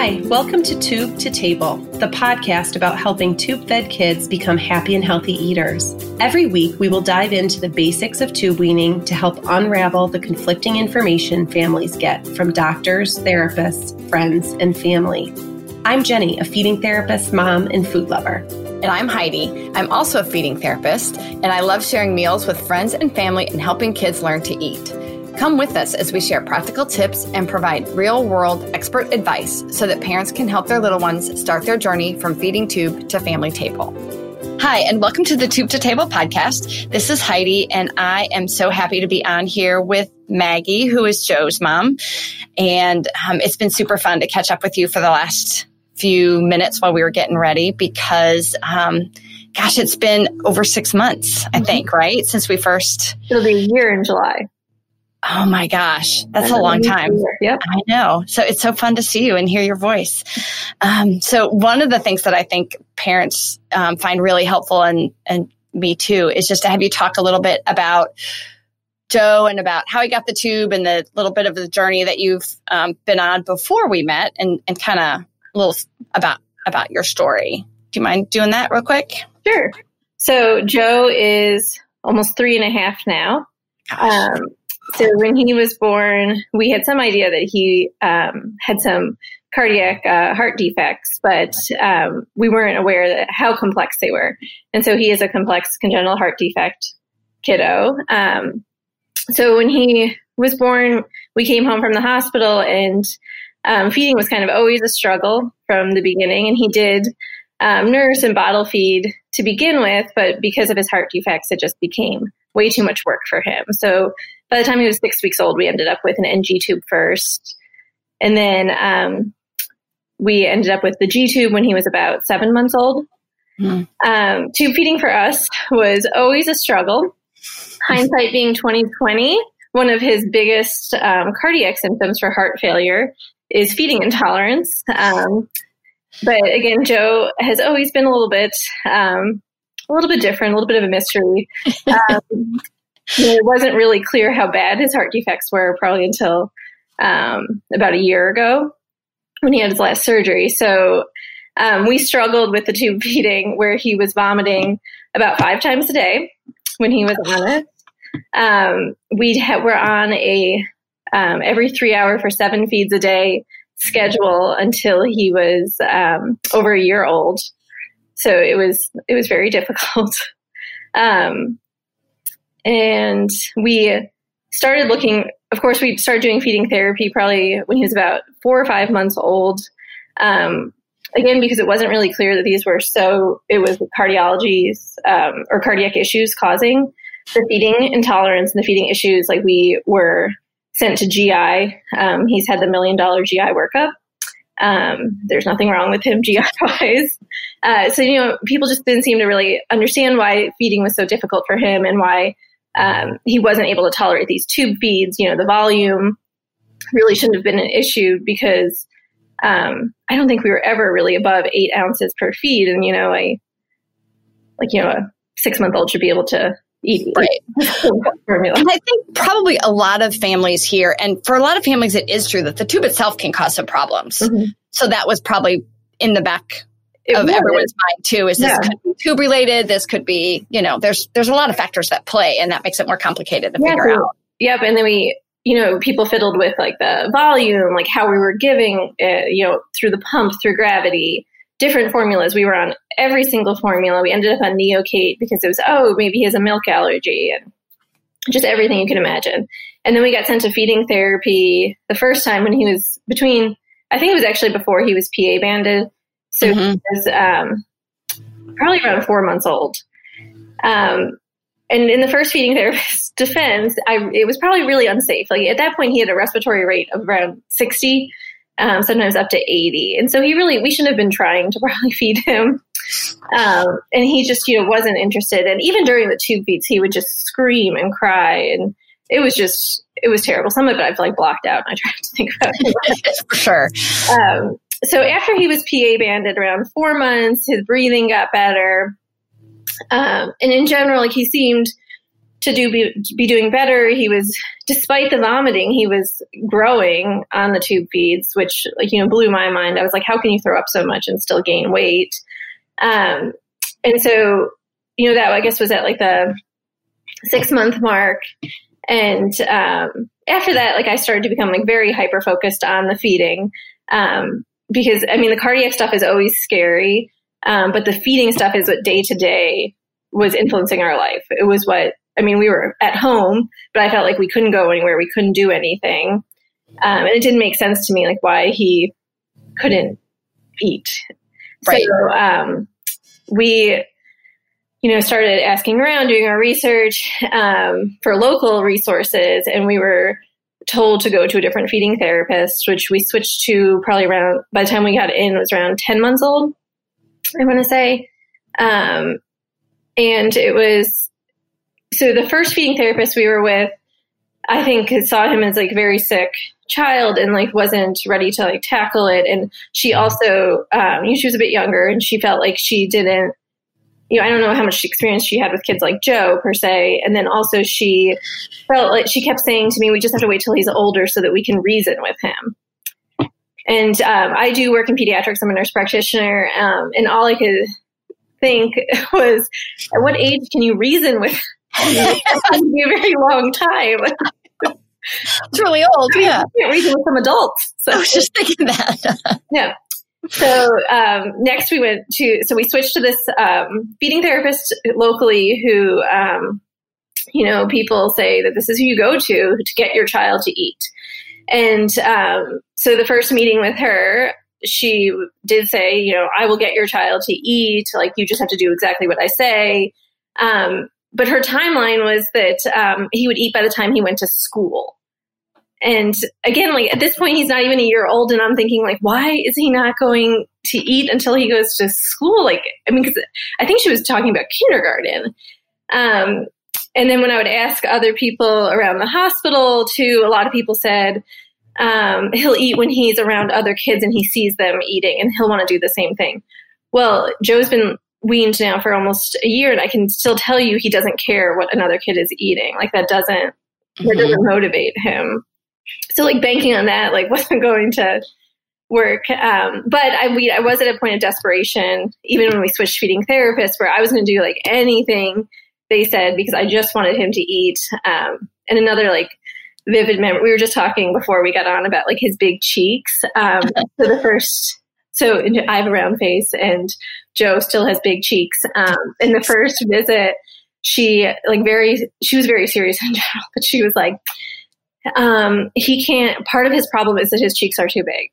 Hi, welcome to Tube to Table, the podcast about helping tube fed kids become happy and healthy eaters. Every week, we will dive into the basics of tube weaning to help unravel the conflicting information families get from doctors, therapists, friends, and family. I'm Jenny, a feeding therapist, mom, and food lover. And I'm Heidi. I'm also a feeding therapist, and I love sharing meals with friends and family and helping kids learn to eat. Come with us as we share practical tips and provide real world expert advice so that parents can help their little ones start their journey from feeding tube to family table. Hi, and welcome to the Tube to Table podcast. This is Heidi, and I am so happy to be on here with Maggie, who is Joe's mom. And um, it's been super fun to catch up with you for the last few minutes while we were getting ready because, um, gosh, it's been over six months, I mm-hmm. think, right? Since we first. It'll be a year in July. Oh my gosh, that's a long time. Yep. I know. So it's so fun to see you and hear your voice. Um, so one of the things that I think parents um, find really helpful and and me too is just to have you talk a little bit about Joe and about how he got the tube and the little bit of the journey that you've um, been on before we met and and kind of a little about about your story. Do you mind doing that real quick? Sure. So Joe is almost three and a half now. Um, so when he was born, we had some idea that he um, had some cardiac uh, heart defects, but um, we weren't aware that how complex they were. And so he is a complex congenital heart defect kiddo. Um, so when he was born, we came home from the hospital, and um, feeding was kind of always a struggle from the beginning. And he did um, nurse and bottle feed to begin with, but because of his heart defects, it just became way too much work for him. So by the time he was six weeks old, we ended up with an NG tube first. And then um, we ended up with the G tube when he was about seven months old. Mm. Um, tube feeding for us was always a struggle. Hindsight being 2020, one of his biggest um, cardiac symptoms for heart failure is feeding intolerance. Um, but again, Joe has always been a little bit, um, a little bit different, a little bit of a mystery. Um, it wasn't really clear how bad his heart defects were probably until um, about a year ago when he had his last surgery. So um, we struggled with the tube feeding where he was vomiting about five times a day when he was on it. Um, we ha- were on a um, every three hour for seven feeds a day schedule until he was um, over a year old. So it was it was very difficult. Um, and we started looking. Of course, we started doing feeding therapy probably when he was about four or five months old. Um, again, because it wasn't really clear that these were so. It was cardiologies um, or cardiac issues causing the feeding intolerance and the feeding issues. Like we were sent to GI. Um, he's had the million dollar GI workup. Um, there's nothing wrong with him GI wise. Uh, so, you know, people just didn't seem to really understand why feeding was so difficult for him and why um, he wasn't able to tolerate these tube feeds. You know, the volume really shouldn't have been an issue because um, I don't think we were ever really above eight ounces per feed. And, you know, I, like, you know, a six month old should be able to eat. Right. formula. And I think probably a lot of families here, and for a lot of families, it is true that the tube itself can cause some problems. Mm-hmm. So that was probably in the back it of everyone's mind too. Is this yeah. could be tube related? This could be, you know, there's there's a lot of factors that play, and that makes it more complicated to yeah, figure out. Yep, and then we, you know, people fiddled with like the volume, like how we were giving, uh, you know, through the pump, through gravity, different formulas. We were on every single formula. We ended up on Neocate because it was oh maybe he has a milk allergy and just everything you can imagine. And then we got sent to feeding therapy the first time when he was between. I think it was actually before he was PA banded so mm-hmm. he was um, probably around four months old. Um, and in the first feeding therapist's defense, I, it was probably really unsafe. Like at that point, he had a respiratory rate of around 60, um, sometimes up to 80. And so he really, we shouldn't have been trying to probably feed him. Um, and he just, you know, wasn't interested. And even during the tube feeds, he would just scream and cry. And it was just, it was terrible. Some of it I've like blocked out and I tried to think about it. For sure. Um, so after he was PA banded around four months, his breathing got better. Um, and in general, like he seemed to do be, be doing better. He was, despite the vomiting, he was growing on the tube feeds, which like you know blew my mind. I was like, how can you throw up so much and still gain weight? Um, and so you know that I guess was at like the six month mark, and um, after that, like I started to become like very hyper focused on the feeding um, because I mean the cardiac stuff is always scary, um, but the feeding stuff is what day to day was influencing our life. It was what I mean, we were at home, but I felt like we couldn't go anywhere. We couldn't do anything. Um, and it didn't make sense to me, like why he couldn't eat. Right. So um, we, you know, started asking around, doing our research um, for local resources, and we were told to go to a different feeding therapist, which we switched to probably around by the time we got in, was around ten months old. I want to say, um, and it was so the first feeding therapist we were with, I think saw him as like very sick child and like wasn't ready to like tackle it. And she also, um, she was a bit younger and she felt like she didn't, you know, I don't know how much experience she had with kids like Joe per se. And then also she felt like she kept saying to me, we just have to wait till he's older so that we can reason with him. And um, I do work in pediatrics. I'm a nurse practitioner. Um, and all I could think was, at what age can you reason with it be a very long time. It's really old. Yeah. can't read with some adults. So I was just thinking that. yeah. So um, next we went to, so we switched to this um, feeding therapist locally who, um, you know, people say that this is who you go to to get your child to eat. And um, so the first meeting with her, she did say, you know, I will get your child to eat. Like you just have to do exactly what I say. Um, but her timeline was that um, he would eat by the time he went to school. And again, like at this point, he's not even a year old, and I'm thinking, like, why is he not going to eat until he goes to school? Like, I mean, because I think she was talking about kindergarten. Um, and then when I would ask other people around the hospital, too, a lot of people said um, he'll eat when he's around other kids and he sees them eating, and he'll want to do the same thing. Well, Joe's been weaned now for almost a year and I can still tell you he doesn't care what another kid is eating. Like that doesn't mm-hmm. that doesn't motivate him. So like banking on that like wasn't going to work. Um, but I we I was at a point of desperation even when we switched feeding therapists where I was going to do like anything they said because I just wanted him to eat. Um, and another like vivid memory we were just talking before we got on about like his big cheeks. Um, so the first so I have a round face and Joe still has big cheeks. Um, in the first visit, she like very, she was very serious in general, but she was like, um, he can't, part of his problem is that his cheeks are too big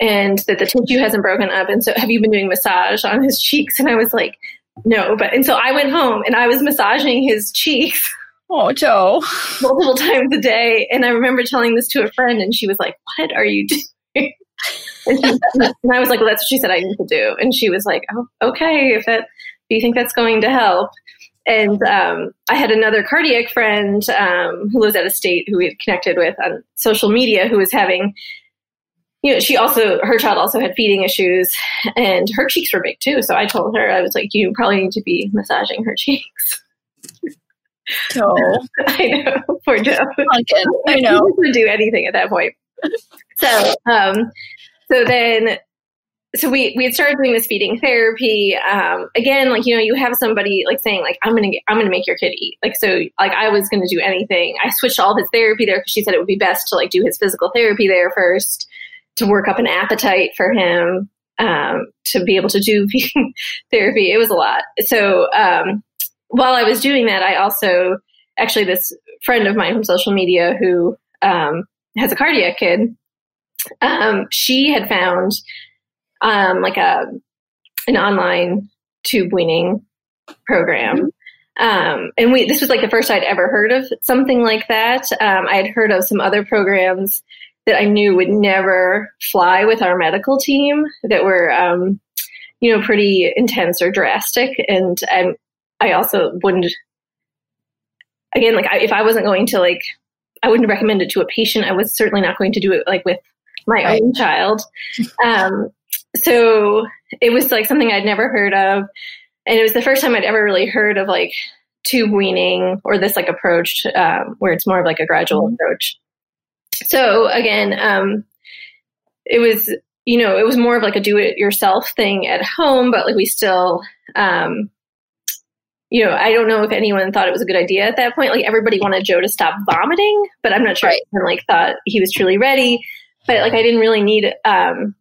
and that the tissue hasn't broken up. And so have you been doing massage on his cheeks? And I was like, no, but, and so I went home and I was massaging his cheeks. Oh, Joe. Multiple times a day. And I remember telling this to a friend and she was like, what are you doing? And, she, and I was like, well, that's what she said I need to do. And she was like, oh, okay, if that, do you think that's going to help? And um, I had another cardiac friend um, who lives out of state who we had connected with on social media who was having, you know, she also, her child also had feeding issues and her cheeks were big too. So I told her, I was like, you probably need to be massaging her cheeks. Oh, I know, poor Joe. I know. He would do anything at that point. So, um, so then so we we had started doing this feeding therapy um, again like you know you have somebody like saying like i'm gonna get, i'm gonna make your kid eat. Like so like i was gonna do anything. I switched all his therapy there because she said it would be best to like do his physical therapy there first to work up an appetite for him um, to be able to do therapy. It was a lot. So um, while i was doing that i also actually this friend of mine from social media who um, has a cardiac kid um, she had found um, like a an online tube weaning program. Um, and we this was like the first I'd ever heard of something like that. Um, I had heard of some other programs that I knew would never fly with our medical team that were um, you know pretty intense or drastic, and I I also wouldn't again like I, if I wasn't going to like I wouldn't recommend it to a patient. I was certainly not going to do it like with my right. own child. Um, so it was like something I'd never heard of. And it was the first time I'd ever really heard of like tube weaning or this like approach um, where it's more of like a gradual mm-hmm. approach. So again, um, it was you know it was more of like a do it yourself thing at home, but like we still. Um, you know, I don't know if anyone thought it was a good idea at that point. Like everybody wanted Joe to stop vomiting, but I'm not sure right. anyone like thought he was truly ready. But like I didn't really need um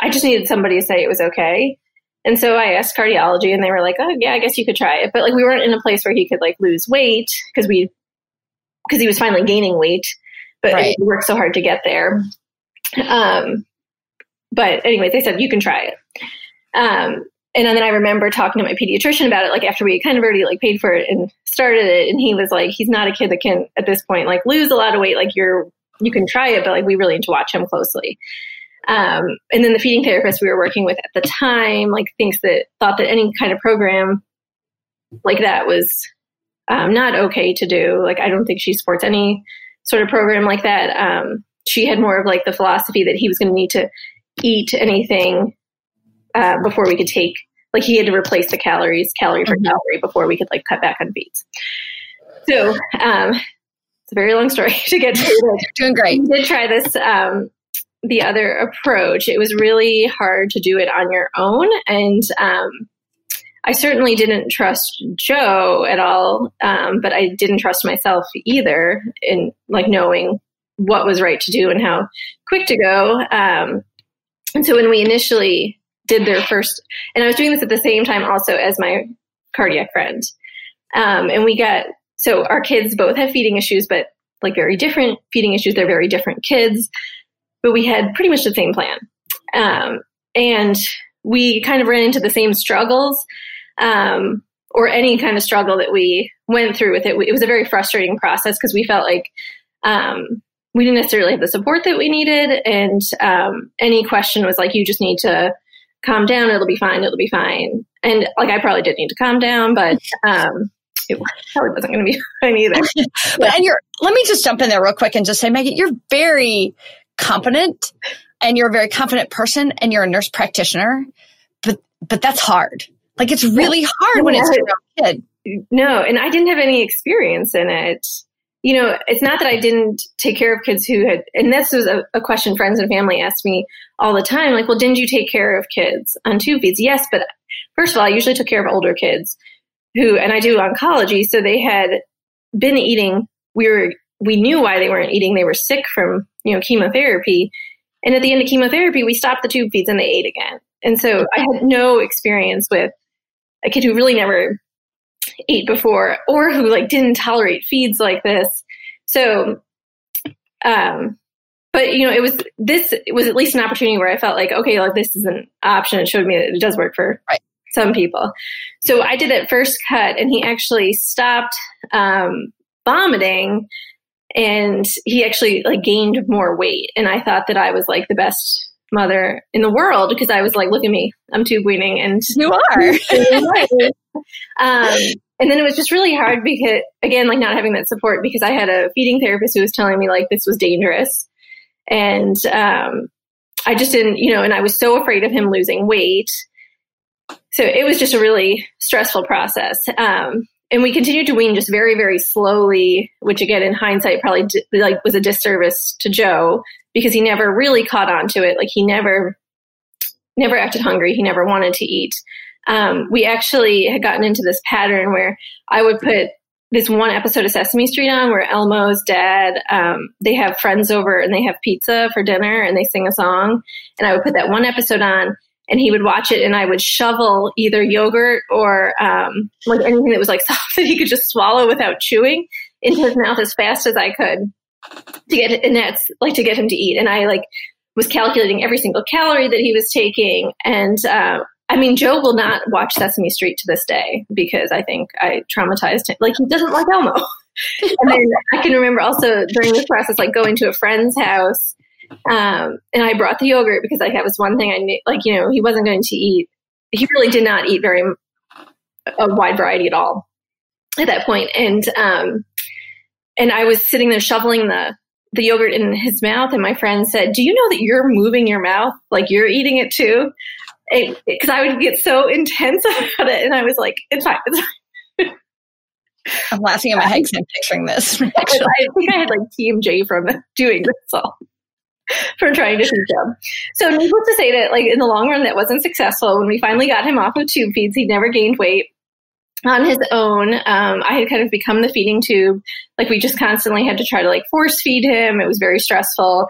I just needed somebody to say it was okay. And so I asked cardiology and they were like, oh, yeah, I guess you could try it. But like we weren't in a place where he could like lose weight because we, because he was finally gaining weight, but right. we worked so hard to get there. Um, but anyway, they said, you can try it. Um, and then I remember talking to my pediatrician about it, like after we kind of already like paid for it and started it. And he was like, he's not a kid that can at this point like lose a lot of weight. Like you're, you can try it, but like we really need to watch him closely. Um, and then the feeding therapist we were working with at the time, like thinks that thought that any kind of program like that was um, not okay to do. Like I don't think she supports any sort of program like that. Um, she had more of like the philosophy that he was going to need to eat anything uh, before we could take like he had to replace the calories calorie for mm-hmm. calorie before we could like cut back on feeds. So um, it's a very long story to get to. Doing great. We did try this um, the other approach. It was really hard to do it on your own. And um, I certainly didn't trust Joe at all, um, but I didn't trust myself either in like knowing what was right to do and how quick to go. Um, and so when we initially did their first, and I was doing this at the same time also as my cardiac friend. Um, and we got, so our kids both have feeding issues, but like very different feeding issues. They're very different kids but we had pretty much the same plan. Um, and we kind of ran into the same struggles um, or any kind of struggle that we went through with it. It was a very frustrating process because we felt like um, we didn't necessarily have the support that we needed. And um, any question was like, you just need to calm down. It'll be fine. It'll be fine. And like, I probably did need to calm down, but um, it probably wasn't going to be fine either. but, and you're, let me just jump in there real quick and just say, Maggie, you're very competent and you're a very confident person and you're a nurse practitioner, but but that's hard. Like it's really hard when it's a kid. No, and I didn't have any experience in it. You know, it's not that I didn't take care of kids who had, and this was a, a question friends and family asked me all the time. Like, well, didn't you take care of kids on tube feeds? Yes, but first of all, I usually took care of older kids who, and I do oncology, so they had been eating. We were we knew why they weren't eating. They were sick from, you know, chemotherapy. And at the end of chemotherapy, we stopped the tube feeds and they ate again. And so I had no experience with a kid who really never ate before or who like didn't tolerate feeds like this. So, um, but you know, it was this it was at least an opportunity where I felt like, okay, like this is an option. It showed me that it does work for right. some people. So I did that first cut, and he actually stopped um, vomiting and he actually like gained more weight. And i thought that i was like the best mother in the world because i was like look at me. I'm tube weaning and you are. Um, and then it was just really hard because again like not having that support because i had a feeding therapist who was telling me like this was dangerous. And um, i just didn't you know and i was so afraid of him losing weight. So it was just a really stressful process. Um, and we continued to wean just very very slowly which again in hindsight probably di- like was a disservice to joe because he never really caught on to it. Like he never never acted hungry. He never wanted to eat. Um, we actually had gotten into this pattern where i would put this one episode of sesame street on where elmo's dad um, they have friends over and they have pizza for dinner and they sing a song. And i would put that one episode on and he would watch it and I would shovel either yogurt or um, like anything that was like soft that he could just swallow without chewing into his mouth as fast as I could to get and that's like to get him to eat. And I like was calculating every single calorie that he was taking. And uh, I mean, Joe will not watch Sesame Street to this day because I think I traumatized him. Like he doesn't like Elmo. and then I can remember also during this process, like going to a friend's house um, and I brought the yogurt because like that was one thing I knew, like, you know, he wasn't going to eat. He really did not eat very a wide variety at all at that point. And, um, and I was sitting there shoveling the, the yogurt in his mouth. And my friend said, do you know that you're moving your mouth? Like you're eating it too? Because I would get so intense about it. And I was like, it's fine. It's fine. I'm laughing in my head because I'm picturing this. I think I had like TMJ from doing this all. From trying to feed him. So needless to say that like in the long run that wasn't successful. When we finally got him off of tube feeds, he never gained weight on his own. Um, I had kind of become the feeding tube. Like we just constantly had to try to like force feed him. It was very stressful.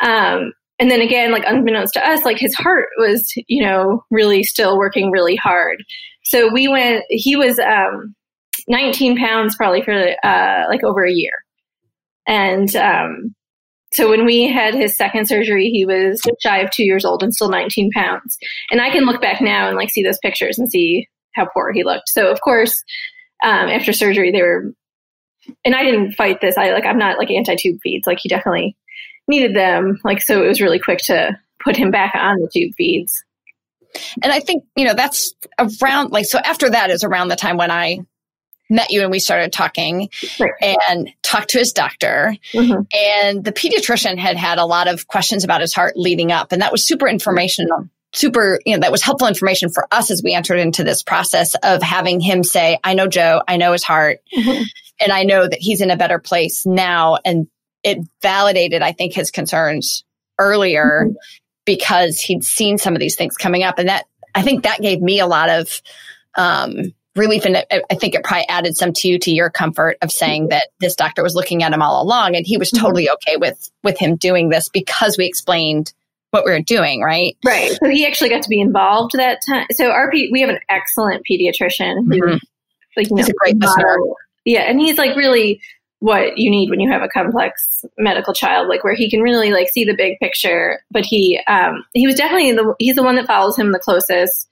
Um, and then again, like unbeknownst to us, like his heart was, you know, really still working really hard. So we went, he was, um, 19 pounds probably for, uh, like over a year. And, um, so when we had his second surgery, he was shy of two years old and still 19 pounds. And I can look back now and like see those pictures and see how poor he looked. So of course, um, after surgery, they were, and I didn't fight this. I like, I'm not like anti-tube feeds. Like he definitely needed them. Like, so it was really quick to put him back on the tube feeds. And I think, you know, that's around like, so after that is around the time when I met you and we started talking right. and talked to his doctor. Mm-hmm. And the pediatrician had had a lot of questions about his heart leading up. And that was super informational, super, you know, that was helpful information for us as we entered into this process of having him say, I know Joe, I know his heart, mm-hmm. and I know that he's in a better place now. And it validated, I think, his concerns earlier mm-hmm. because he'd seen some of these things coming up. And that, I think that gave me a lot of, um, relief. And I think it probably added some to you, to your comfort of saying that this doctor was looking at him all along and he was mm-hmm. totally okay with, with him doing this because we explained what we were doing, right? Right. So he actually got to be involved that time. So our, we have an excellent pediatrician. Who, mm-hmm. like, he's know, a great listener. Yeah. And he's like really what you need when you have a complex medical child, like where he can really like see the big picture. But he, um, he was definitely the, he's the one that follows him the closest,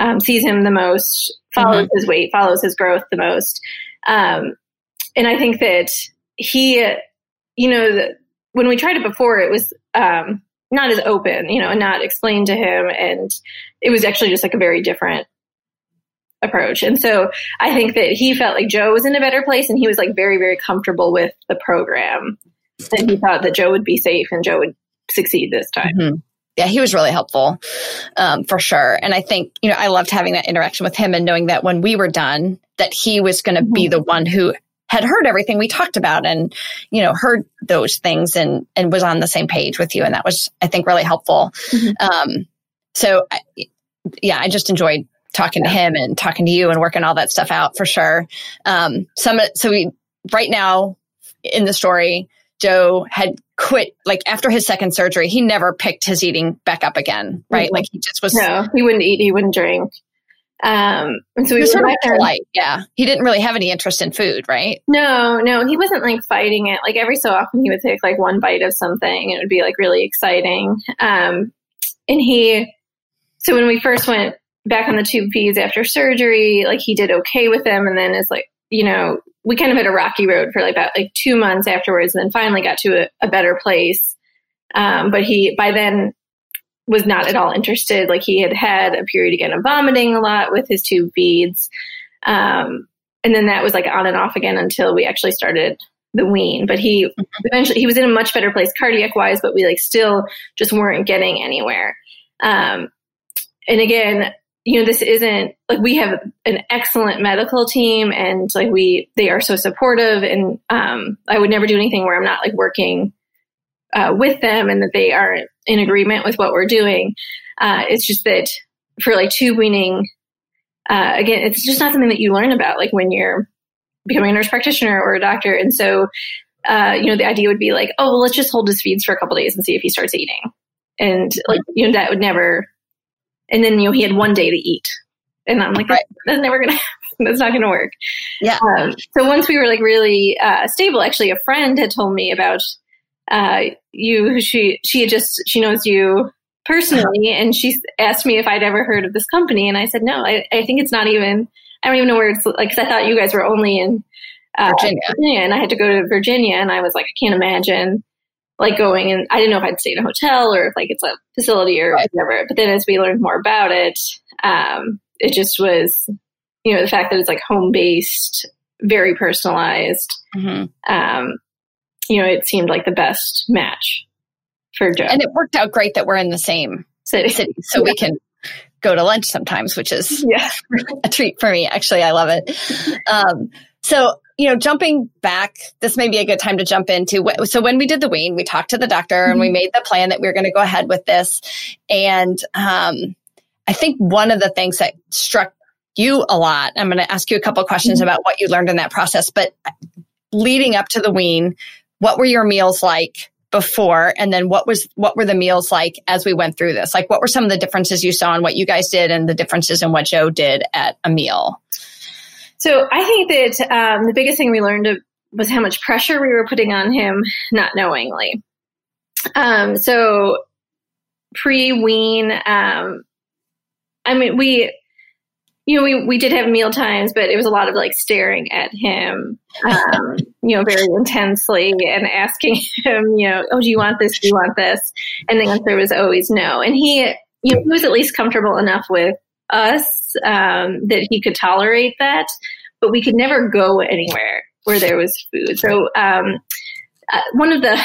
um, sees him the most, follows mm-hmm. his weight, follows his growth the most. Um, and I think that he, you know, the, when we tried it before, it was, um, not as open, you know, and not explained to him. And it was actually just like a very different approach. And so I think that he felt like Joe was in a better place and he was like very, very comfortable with the program. And he thought that Joe would be safe and Joe would succeed this time. Mm-hmm. Yeah, he was really helpful um, for sure. And I think, you know, I loved having that interaction with him and knowing that when we were done, that he was going to mm-hmm. be the one who had heard everything we talked about and, you know, heard those things and, and was on the same page with you. And that was, I think, really helpful. Mm-hmm. Um, so I, yeah, I just enjoyed talking yeah. to him and talking to you and working all that stuff out for sure. Um, some, so we, right now in the story, Joe had quit like after his second surgery, he never picked his eating back up again, right? Mm-hmm. Like he just was. No, he wouldn't eat, he wouldn't drink. Um, and so he was sort of polite. Yeah. He didn't really have any interest in food, right? No, no, he wasn't like fighting it. Like every so often he would take like one bite of something and it would be like really exciting. Um, and he, so when we first went back on the tube feeds after surgery, like he did okay with them. And then it's like, you know, we kind of had a rocky road for like about like two months afterwards and then finally got to a, a better place. Um, but he, by then was not at all interested. Like he had had a period again of vomiting a lot with his tube feeds. Um, and then that was like on and off again until we actually started the wean. But he mm-hmm. eventually, he was in a much better place cardiac wise, but we like still just weren't getting anywhere. Um, and again, you know, this isn't like we have an excellent medical team and like we, they are so supportive. And um, I would never do anything where I'm not like working uh, with them and that they are in agreement with what we're doing. Uh, it's just that for like tube weaning, uh, again, it's just not something that you learn about like when you're becoming a nurse practitioner or a doctor. And so, uh, you know, the idea would be like, oh, well, let's just hold his feeds for a couple days and see if he starts eating. And like, you know, that would never, and then, you know, he had one day to eat. And I'm like, right. that's never going to happen. That's not going to work. Yeah. Um, so once we were like really uh, stable, actually, a friend had told me about uh, you she she had just she knows you personally and she asked me if I'd ever heard of this company and I said no I, I think it's not even I don't even know where it's like because I thought you guys were only in uh, Virginia. Virginia and I had to go to Virginia and I was like I can't imagine like going and I didn't know if I'd stay in a hotel or if like it's a facility or right. whatever but then as we learned more about it um, it just was you know the fact that it's like home based very personalized mm-hmm. um, you know, it seemed like the best match for Joe. And it worked out great that we're in the same city, city so yeah. we can go to lunch sometimes, which is yeah. a treat for me. Actually, I love it. Um, So, you know, jumping back, this may be a good time to jump into. So, when we did the wean, we talked to the doctor mm-hmm. and we mm-hmm. made the plan that we were going to go ahead with this. And um, I think one of the things that struck you a lot, I'm going to ask you a couple questions mm-hmm. about what you learned in that process, but leading up to the wean, what were your meals like? before and then what was what were the meals like as we went through this like what were some of the differences you saw in what you guys did and the differences in what joe did at a meal so I think that um, the biggest thing we learned was how much pressure we were putting on him, not knowingly. Um, so pre wean, um, I mean, we, you know, we, we did have meal times, but it was a lot of like staring at him, um, you know, very intensely and asking him, you know, oh, do you want this? Do you want this? And the answer was always no. And he, you know, he was at least comfortable enough with us um, that he could tolerate that, but we could never go anywhere where there was food. So um, uh, one of the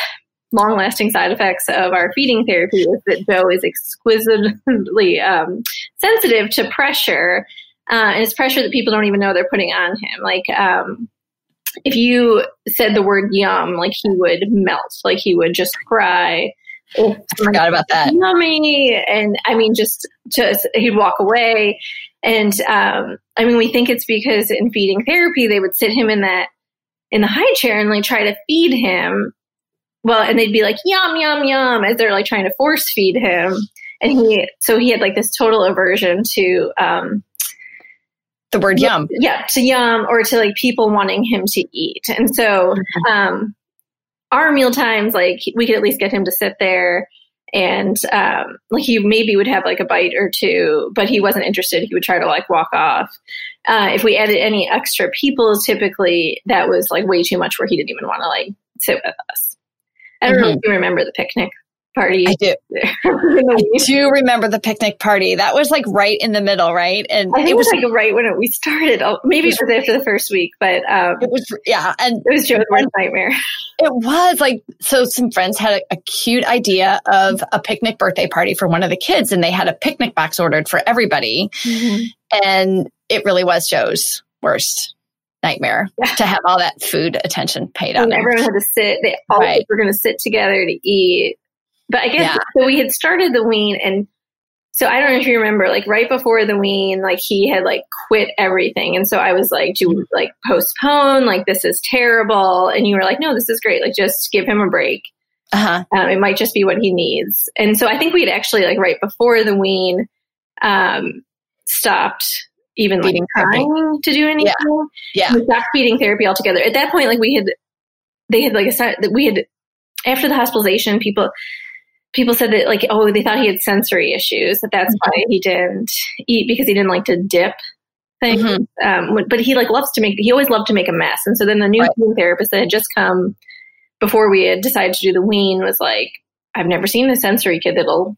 long lasting side effects of our feeding therapy is that Joe is exquisitely um, sensitive to pressure. Uh, and it's pressure that people don't even know they're putting on him. Like, um, if you said the word yum, like he would melt, like he would just cry. I forgot about that. Yummy. And I mean, just, just, he'd walk away. And, um, I mean, we think it's because in feeding therapy, they would sit him in that, in the high chair and like try to feed him. Well, and they'd be like, yum, yum, yum, as they're like trying to force feed him. And he, so he had like this total aversion to, um, the word yum. Yeah, to yum or to like people wanting him to eat. And so, mm-hmm. um, our meal times, like we could at least get him to sit there and um, like he maybe would have like a bite or two, but he wasn't interested. He would try to like walk off. Uh, if we added any extra people, typically that was like way too much where he didn't even want to like sit with us. I don't mm-hmm. know if you remember the picnic party. I do. I do remember the picnic party. That was like right in the middle, right? And I think it was, like right when it, we started. Oh, maybe it was, it was after the first week, but um, it was yeah, and it was Joe's worst nightmare. It was like so. Some friends had a, a, cute idea of a picnic birthday party for one of the kids, and they had a picnic box ordered for everybody, mm-hmm. and it really was Joe's worst nightmare yeah. to have all that food attention paid on. It. Everyone had to sit. They all right. were going to sit together to eat but I guess yeah. so we had started the wean and so I don't know if you remember, like right before the wean, like he had like quit everything. And so I was like, do we like postpone? Like this is terrible. And you were like, no, this is great. Like just give him a break. Uh-huh. Um, it might just be what he needs. And so I think we had actually like right before the wean, um, stopped even like trying to do anything. Yeah. yeah. We stopped feeding therapy altogether. At that point, like we had, they had like a that we had after the hospitalization, people people said that like oh they thought he had sensory issues that that's mm-hmm. why he didn't eat because he didn't like to dip things mm-hmm. um, but he like loves to make he always loved to make a mess and so then the new right. therapist that had just come before we had decided to do the wean was like i've never seen a sensory kid that'll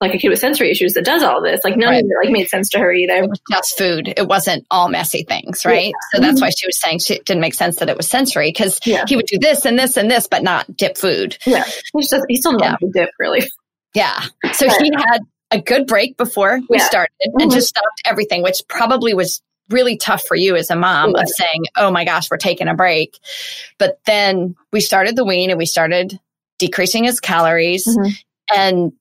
like a kid with sensory issues that does all this. Like none right. of it like made sense to her either. Just food. It wasn't all messy things, right? Yeah. So that's mm-hmm. why she was saying she didn't make sense that it was sensory because yeah. he would do this and this and this, but not dip food. Yeah, he just he still yeah. dip really. Yeah. So he had a good break before we started mm-hmm. and just stopped everything, which probably was really tough for you as a mom of saying, "Oh my gosh, we're taking a break." But then we started the wean and we started decreasing his calories mm-hmm. and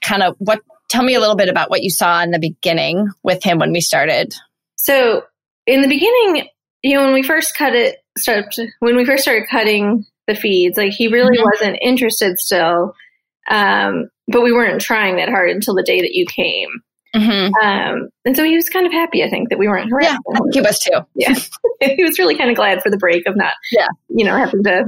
kind of what tell me a little bit about what you saw in the beginning with him when we started. So in the beginning, you know, when we first cut it, started when we first started cutting the feeds, like he really mm-hmm. wasn't interested still. Um, but we weren't trying that hard until the day that you came. Mm-hmm. Um, and so he was kind of happy, I think, that we weren't harassing Yeah, he was too. Yeah. he was really kind of glad for the break of not, yeah. you know, having to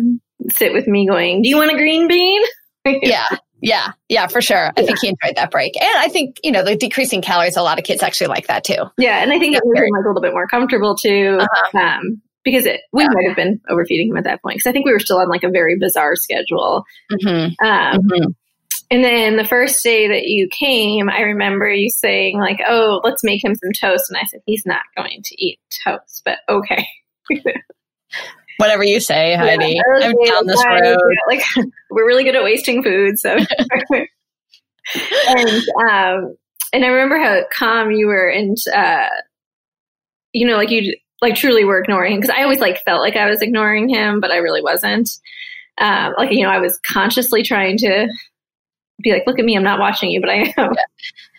sit with me going, do you want a green bean? yeah. Yeah, yeah, for sure. I think he enjoyed that break. And I think, you know, the decreasing calories, a lot of kids actually like that too. Yeah, and I think it made him like a little bit more comfortable too. Uh-huh. Um, because it, we yeah. might have been overfeeding him at that point. Because I think we were still on like a very bizarre schedule. Mm-hmm. Um, mm-hmm. And then the first day that you came, I remember you saying like, "Oh, let's make him some toast," and I said, "He's not going to eat toast, but okay." Whatever you say, Heidi. Yeah, I'm down this road. Like we're really good at wasting food, so. and um, and I remember how calm you were, and uh, you know, like you like truly were ignoring him because I always like felt like I was ignoring him, but I really wasn't. Um, like you know, I was consciously trying to be like, "Look at me, I'm not watching you," but I am. Yeah.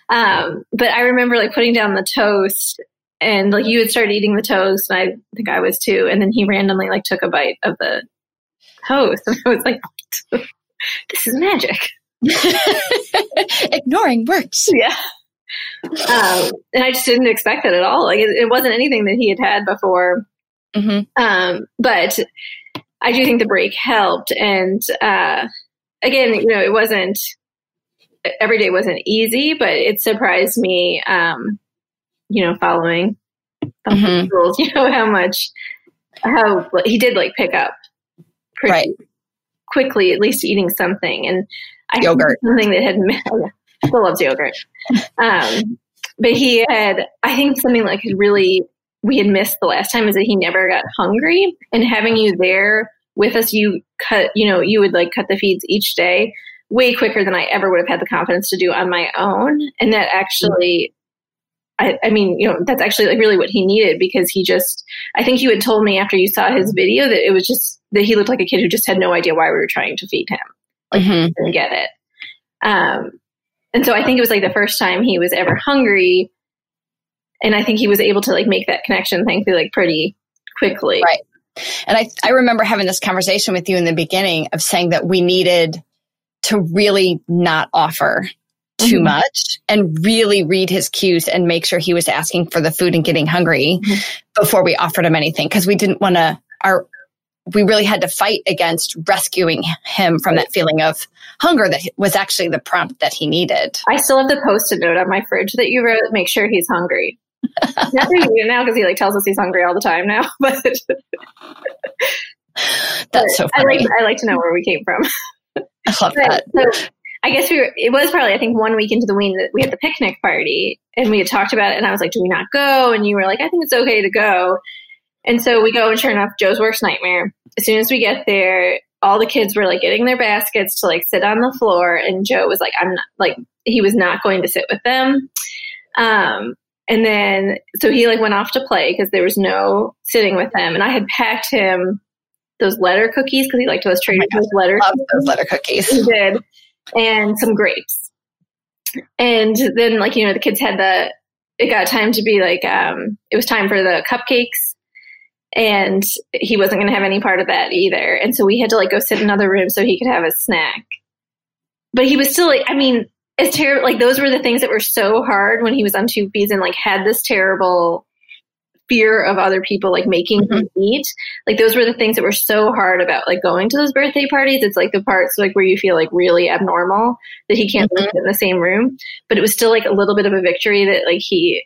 Um, but I remember like putting down the toast, and like you had started eating the toast, and I think I was too. And then he randomly like took a bite of the toast, and I was like, "This is magic." Ignoring works. Yeah. Um, and I just didn't expect that at all. Like it, it wasn't anything that he had had before. Mm-hmm. Um, but I do think the break helped. And uh, again, you know, it wasn't every day wasn't easy, but it surprised me. Um, you know, following mm-hmm. rules, you know how much how he did like pick up pretty right. quickly, at least eating something. And I yogurt something that had still loves yogurt. Um, but he had, I think something like he really we had missed the last time is that he never got hungry. And having you there with us, you cut, you know, you would like cut the feeds each day way quicker than I ever would have had the confidence to do on my own. And that actually, I, I, mean, you know, that's actually like really what he needed because he just, I think you had told me after you saw his video that it was just that he looked like a kid who just had no idea why we were trying to feed him. Like, mm-hmm. didn't get it. Um, and so I think it was like the first time he was ever hungry. And I think he was able to like make that connection, thankfully, like pretty quickly. Right. And I, I remember having this conversation with you in the beginning of saying that we needed to really not offer too mm-hmm. much and really read his cues and make sure he was asking for the food and getting hungry mm-hmm. before we offered him anything because we didn't want to our we really had to fight against rescuing him from that feeling of hunger that was actually the prompt that he needed. I still have the post-it note on my fridge that you wrote, make sure he's hungry. Never you now because he like tells us he's hungry all the time now, but that's so funny. I like, I like to know where we came from. I love that. So I guess we were, it was probably, I think one week into the wean that we had the picnic party and we had talked about it and I was like, do we not go? And you were like, I think it's okay to go. And so we go and sure enough, Joe's worst nightmare. As soon as we get there, all the kids were like getting their baskets to like sit on the floor. And Joe was like, I'm not like, he was not going to sit with them. Um, and then, so he like went off to play because there was no sitting with them. And I had packed him those letter cookies because he liked those Trader Joe's letter. Love those letter cookies. He did, and some grapes. And then, like you know, the kids had the. It got time to be like. um It was time for the cupcakes and he wasn't going to have any part of that either. And so we had to like go sit in another room so he could have a snack. But he was still like, I mean, it's terrible. Like those were the things that were so hard when he was on two feeds and like had this terrible fear of other people like making mm-hmm. him eat. Like those were the things that were so hard about like going to those birthday parties. It's like the parts like where you feel like really abnormal that he can't mm-hmm. live in the same room. But it was still like a little bit of a victory that like he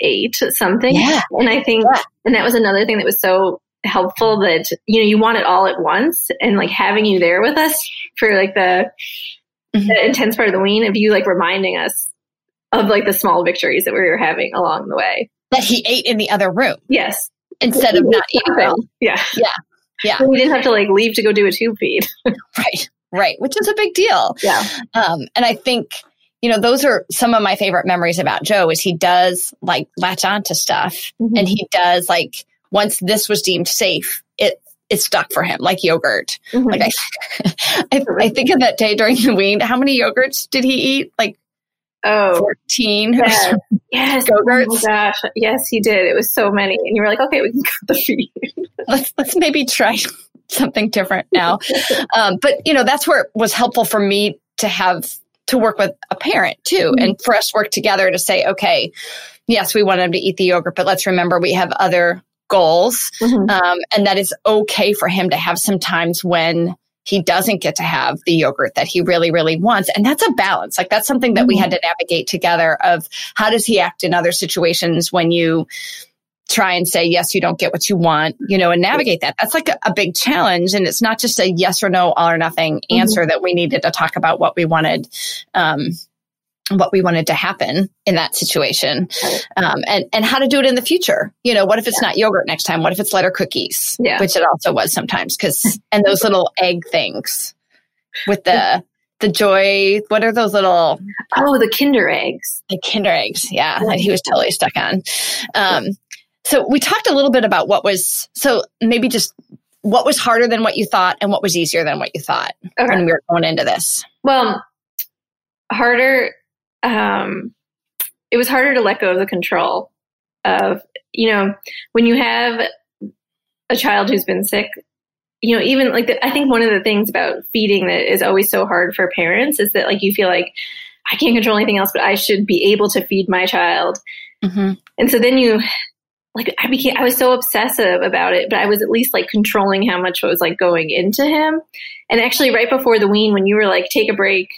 ate something. Yeah. And I think, yeah. and that was another thing that was so helpful that, you know, you want it all at once and like having you there with us for like the, mm-hmm. the intense part of the wean of you like reminding us of like the small victories that we were having along the way. That he ate in the other room. Yes. Instead of not eating well. Yeah. Yeah. Yeah. So we didn't have to like leave to go do a tube feed. right. Right. Which is a big deal. Yeah. Um, and I think you know, those are some of my favorite memories about Joe is he does like latch on to stuff mm-hmm. and he does like once this was deemed safe, it it stuck for him like yogurt. Mm-hmm. Like I, I, I, think of that day during the wean. How many yogurts did he eat? Like oh 14 yes, yes. Oh gosh, yes, he did. It was so many, and you were like, okay, we can cut the feed. let's let's maybe try something different now. um, but you know, that's where it was helpful for me to have to work with a parent too mm-hmm. and for us work together to say okay yes we want him to eat the yogurt but let's remember we have other goals mm-hmm. um, and that is okay for him to have some times when he doesn't get to have the yogurt that he really really wants. And that's a balance. Like that's something that mm-hmm. we had to navigate together of how does he act in other situations when you try and say yes you don't get what you want you know and navigate that. That's like a, a big challenge. And it's not just a yes or no all or nothing mm-hmm. answer that we needed to talk about what we wanted um, what we wanted to happen in that situation um, and and how to do it in the future you know what if it's yeah. not yogurt next time what if it's letter cookies yeah. which it also was sometimes because and those little egg things with the the joy what are those little oh the kinder eggs the kinder eggs yeah, yeah. that he was totally stuck on um So we talked a little bit about what was so maybe just what was harder than what you thought and what was easier than what you thought okay. when we were going into this. Well, harder. Um, it was harder to let go of the control of you know when you have a child who's been sick you know even like the, i think one of the things about feeding that is always so hard for parents is that like you feel like i can't control anything else but i should be able to feed my child mm-hmm. and so then you like i became i was so obsessive about it but i was at least like controlling how much was like going into him and actually right before the wean when you were like take a break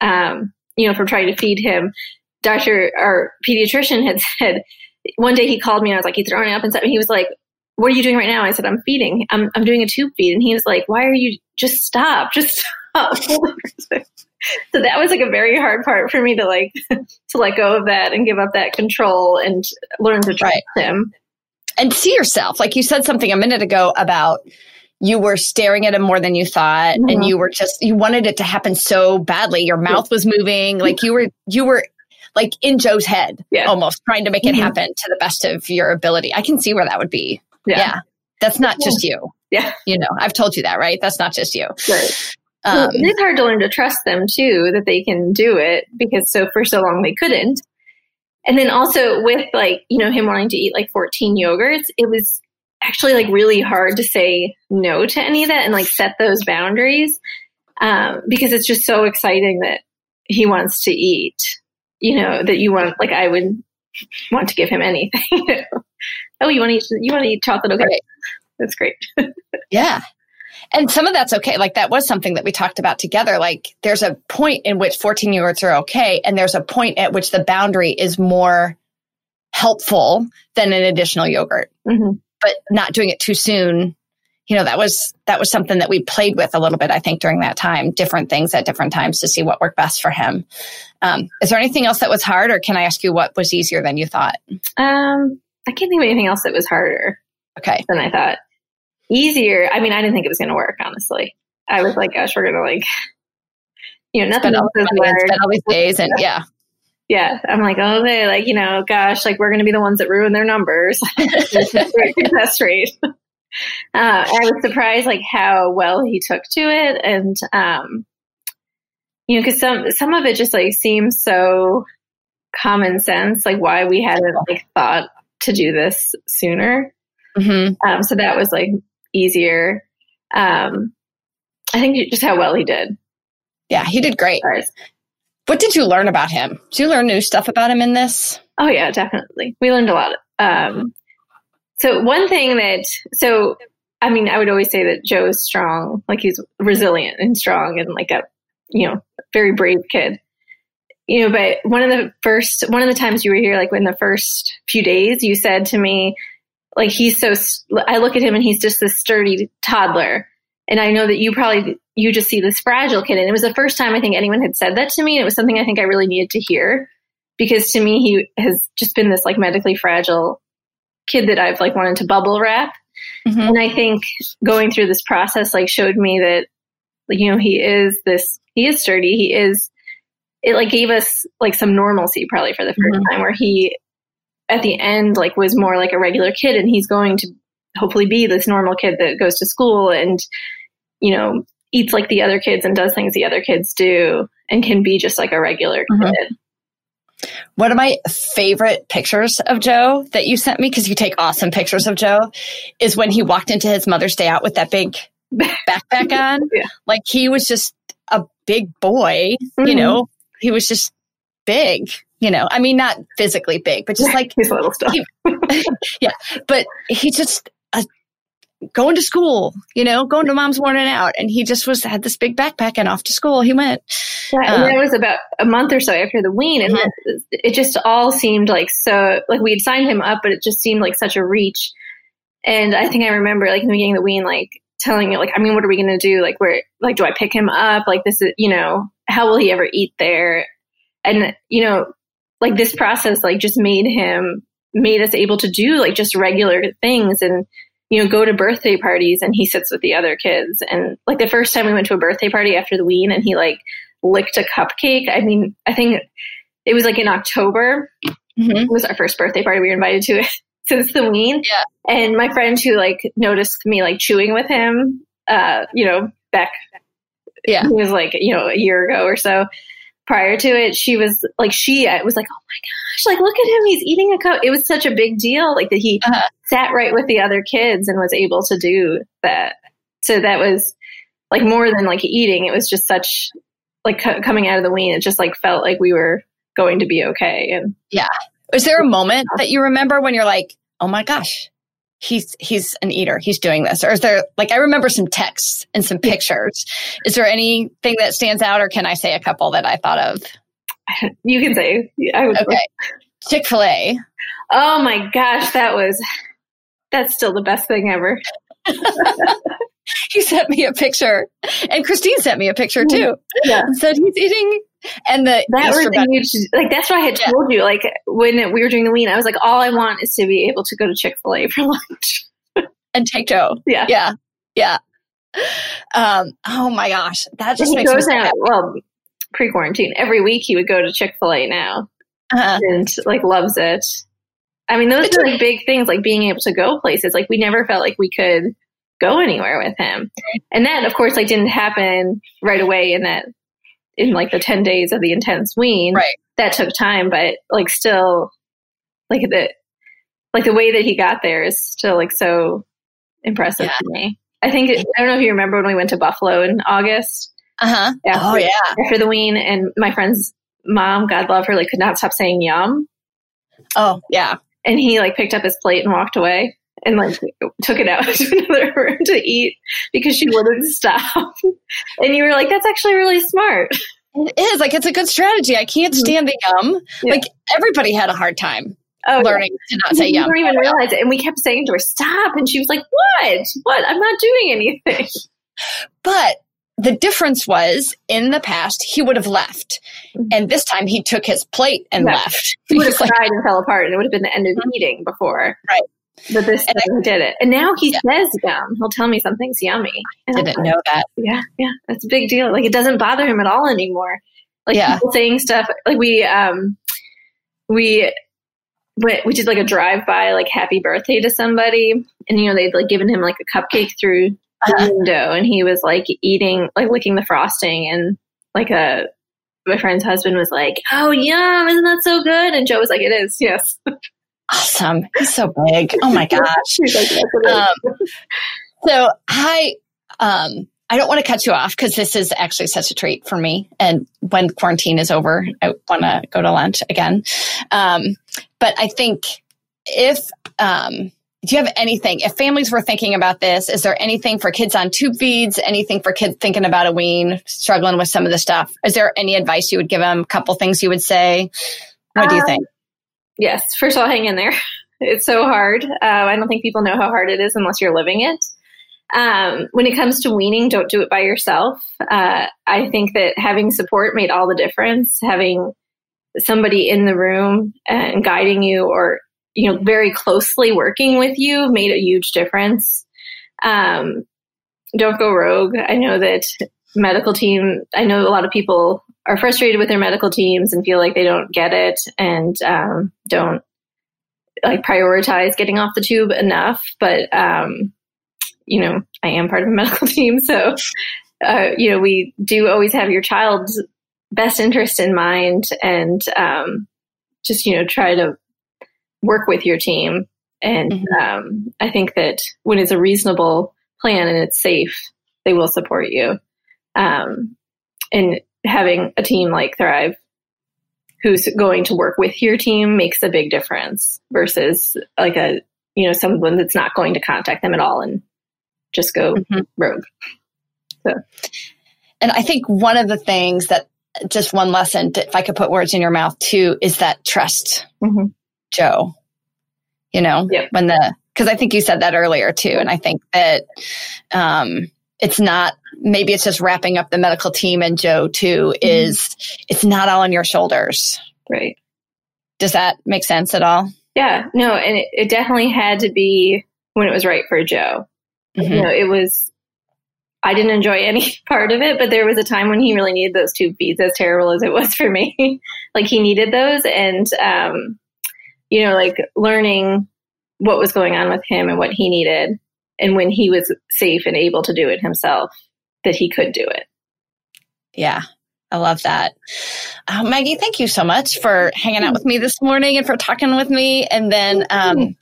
um you know from trying to feed him doctor our pediatrician had said one day he called me and i was like he's throwing up and stuff and he was like what are you doing right now? I said, I'm feeding. I'm, I'm doing a tube feed. And he was like, why are you just stop? Just stop. so that was like a very hard part for me to like, to let go of that and give up that control and learn to trust right. him. And see yourself. Like you said something a minute ago about you were staring at him more than you thought mm-hmm. and you were just you wanted it to happen so badly your mouth was moving like you were you were like in joe's head yeah. almost trying to make it mm-hmm. happen to the best of your ability i can see where that would be yeah. yeah. That's not just you. Yeah. You know, I've told you that, right? That's not just you. Right. Um, well, it is hard to learn to trust them too, that they can do it because so for so long they couldn't. And then also with like, you know, him wanting to eat like 14 yogurts, it was actually like really hard to say no to any of that and like set those boundaries um, because it's just so exciting that he wants to eat, you know, that you want, like I would want to give him anything. oh, you want to eat, you want to eat chocolate? Okay. Right. That's great. yeah. And some of that's okay. Like that was something that we talked about together. Like there's a point in which 14 yogurts are okay. And there's a point at which the boundary is more helpful than an additional yogurt, mm-hmm. But not doing it too soon. You know, that was, that was something that we played with a little bit, I think, during that time, different things at different times to see what worked best for him. Um, is there anything else that was hard or can I ask you what was easier than you thought? Um, I can't think of anything else that was harder. Okay. Than I thought. Easier. I mean, I didn't think it was going to work. Honestly, I was like, gosh, we're going to like, you know, nothing else is. Spend all these days, and yeah. Yeah, I'm like, oh, they like, you know, gosh, like we're going to be the ones that ruin their numbers. success rate. Uh, I was surprised, like how well he took to it, and um, you know, because some some of it just like seems so common sense, like why we hadn't like thought to do this sooner. Mm-hmm. Um, so that was like easier. Um, I think just how well he did. Yeah, he did great. What did you learn about him? Did you learn new stuff about him in this? Oh yeah, definitely. We learned a lot. Um, so one thing that so I mean, I would always say that Joe is strong, like he's resilient and strong and like a you know very brave kid you know, but one of the first, one of the times you were here, like in the first few days, you said to me, like, he's so, I look at him and he's just this sturdy toddler. And I know that you probably, you just see this fragile kid. And it was the first time I think anyone had said that to me. And it was something I think I really needed to hear because to me, he has just been this like medically fragile kid that I've like wanted to bubble wrap. Mm-hmm. And I think going through this process like showed me that, like, you know, he is this, he is sturdy. He is it like gave us like some normalcy probably for the 1st mm-hmm. time where he at the end like was more like a regular kid and he's going to hopefully be this normal kid that goes to school and you know eats like the other kids and does things the other kids do and can be just like a regular mm-hmm. kid one of my favorite pictures of Joe that you sent me, because you take awesome pictures of Joe, is when he walked into his Mother's Day out with that big backpack on. yeah. Like he was just a big boy, mm-hmm. you know, he was just big, you know. I mean, not physically big, but just like his little stuff. He, yeah, but he just going to school, you know, going to mom's morning out, and he just was had this big backpack and off to school he went. Yeah, and that um, was about a month or so after the wean, and mm-hmm. it just all seemed like so. Like we had signed him up, but it just seemed like such a reach. And I think I remember, like in the beginning of the wean, like telling you, like, I mean, what are we going to do? Like, where, like, do I pick him up? Like, this is, you know, how will he ever eat there? And, you know, like this process, like just made him, made us able to do like just regular things and, you know, go to birthday parties and he sits with the other kids. And like the first time we went to a birthday party after the wean and he like licked a cupcake. I mean, I think it was like in October. Mm-hmm. It was our first birthday party. We were invited to it. since the wean. Yeah. And my friend who like noticed me like chewing with him, uh, you know, back, Yeah. it was like, you know, a year ago or so prior to it, she was like, she was like, oh my gosh, like, look at him. He's eating a cup. It was such a big deal. Like that he Uh-huh. sat right with the other kids and was able to do that. So that was like more than like eating. It was just such like co- coming out of the wean. It just like felt like we were going to be okay. And yeah. Is there a moment that you remember when you're like, oh my gosh, he's he's an eater, he's doing this? Or is there like I remember some texts and some pictures. Is there anything that stands out or can I say a couple that I thought of? you can say, I would Okay. Chick-fil-A. Oh my gosh, that was that's still the best thing ever. He sent me a picture. And Christine sent me a picture too. Yeah. And said he's eating and the That Easter was huge like that's what I had Yeah. told you. Like when we were doing the wean, I was like, all I want is to be able to go to Chick fil A for lunch. and take Joe. Yeah. Yeah. Yeah. Um, oh my gosh. That just And makes me goes out well, pre quarantine. Every week he would go to Chick fil A now Uh-huh. and like loves it. I mean, those are like big things, like being able to go places. Like we never felt like we could go anywhere with him. And that of course like didn't happen right away in that in like the ten days of the intense wean. Right. That took time, but like still like the like the way that he got there is still like so impressive Yeah. to me. I think I don't know if you remember when we went to Buffalo in August Uh-huh. Yeah. Oh yeah. after the wean, and my friend's mom, God love her, like could not stop saying yum, Oh yeah. and he like picked up his plate and walked away and like took it out to another room to eat because she wouldn't stop. and you were like, that's actually really smart. It is like it's a good strategy. I can't Mhm. stand the yum. Yeah. Like everybody had a hard time Oh, yeah. learning to not say We yum. didn't even realize it, and we kept saying to her, "Stop!" And she was like, "What? What? I'm not doing anything." But the difference was in the past he would have left, Mhm. and this time he took his plate and Yeah. left. He would have He's like, cried and fell apart, and it would have been the end of the meeting before. Right. But this And time he did it, and now he Yeah. says yum. He'll tell me something's yummy. And I'm didn't know that. Yeah, yeah, that's a big deal. Like it doesn't bother him at all anymore. Like Yeah. people saying stuff like we um we went we did like a drive by like happy birthday to somebody and you know they'd like given him like a cupcake through window and he was like eating like licking the frosting and like a my friend's husband was like, "Oh, yum! Isn't that so good?" And Joe was like, "It is, yes." Awesome. He's so big. Oh my gosh. She's like, "That's what it is." Um, so I um I don't want to cut you off because this is actually such a treat for me. And when quarantine is over, I want to go to lunch again. Um, but I think if um, do you have anything? If families were thinking about this, is there anything for kids on tube feeds? Anything for kids thinking about a wean, struggling with some of the stuff? Is there any advice you would give them? A couple things you would say? What do you Um, think? Yes, first of all, hang in there. It's so hard. Uh, I don't think people know how hard it is unless you're living it. Um, when it comes to weaning, don't do it by yourself. Uh, I think that having support made all the difference. Having somebody in the room and guiding you, or you know, very closely working with you, made a huge difference. Um, don't go rogue. I know that medical team. I know a lot of people are frustrated with their medical teams and feel like they don't get it and um, don't like prioritize getting off the tube enough. But um, you know, I am part of a medical team, so uh, you know, we do always have your child's best interest in mind, and um, just you know, try to work with your team. And Mhm. um, I think that when it's a reasonable plan and it's safe, they will support you. Um, and having a team like Thrive who's going to work with your team makes a big difference versus like a you know someone that's not going to contact them at all and just go Mhm. rogue. And I think one of the things that just one lesson, if I could put words in your mouth too, is that trust, Mhm. Joe. You know, Yep. when the, because I think you said that earlier too. And I think that um, it's not, maybe it's just wrapping up the medical team and Joe too, is it's not all on your shoulders. Right. Does that make sense at all? Yeah. No, and it, it definitely had to be when it was right for Joe. Mhm. You know, it was. I didn't enjoy any part of it, but there was a time when he really needed those tube feeds, as terrible as it was for me. like he needed those, and um, you know, like learning what was going on with him and what he needed. And when he was safe and able to do it himself, that he could do it. Yeah, I love that. Uh, Maggie, thank you so much for hanging out with me this morning and for talking with me. And then um,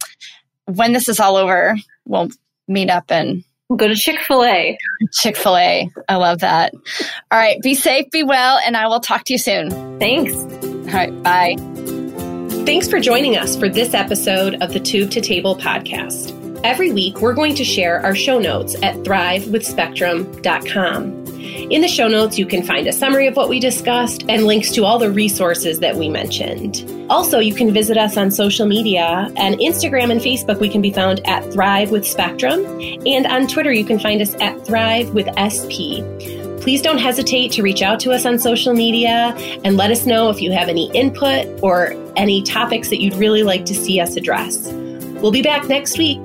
when this is all over, we'll meet up and we'll go to Chick fil A. Chick fil A. I love that. All right. Be safe, be well, and I will talk to you soon. Thanks. All right. Bye. Thanks for joining us for this episode of the Tube to Table podcast. Every week, we're going to share our show notes at thrivewithspectrum.com. In the show notes, you can find a summary of what we discussed and links to all the resources that we mentioned. Also, you can visit us on social media. And Instagram and Facebook, we can be found at Thrive with Spectrum. And on Twitter, you can find us at Thrive with SP. Please don't hesitate to reach out to us on social media and let us know if you have any input or any topics that you'd really like to see us address. We'll be back next week.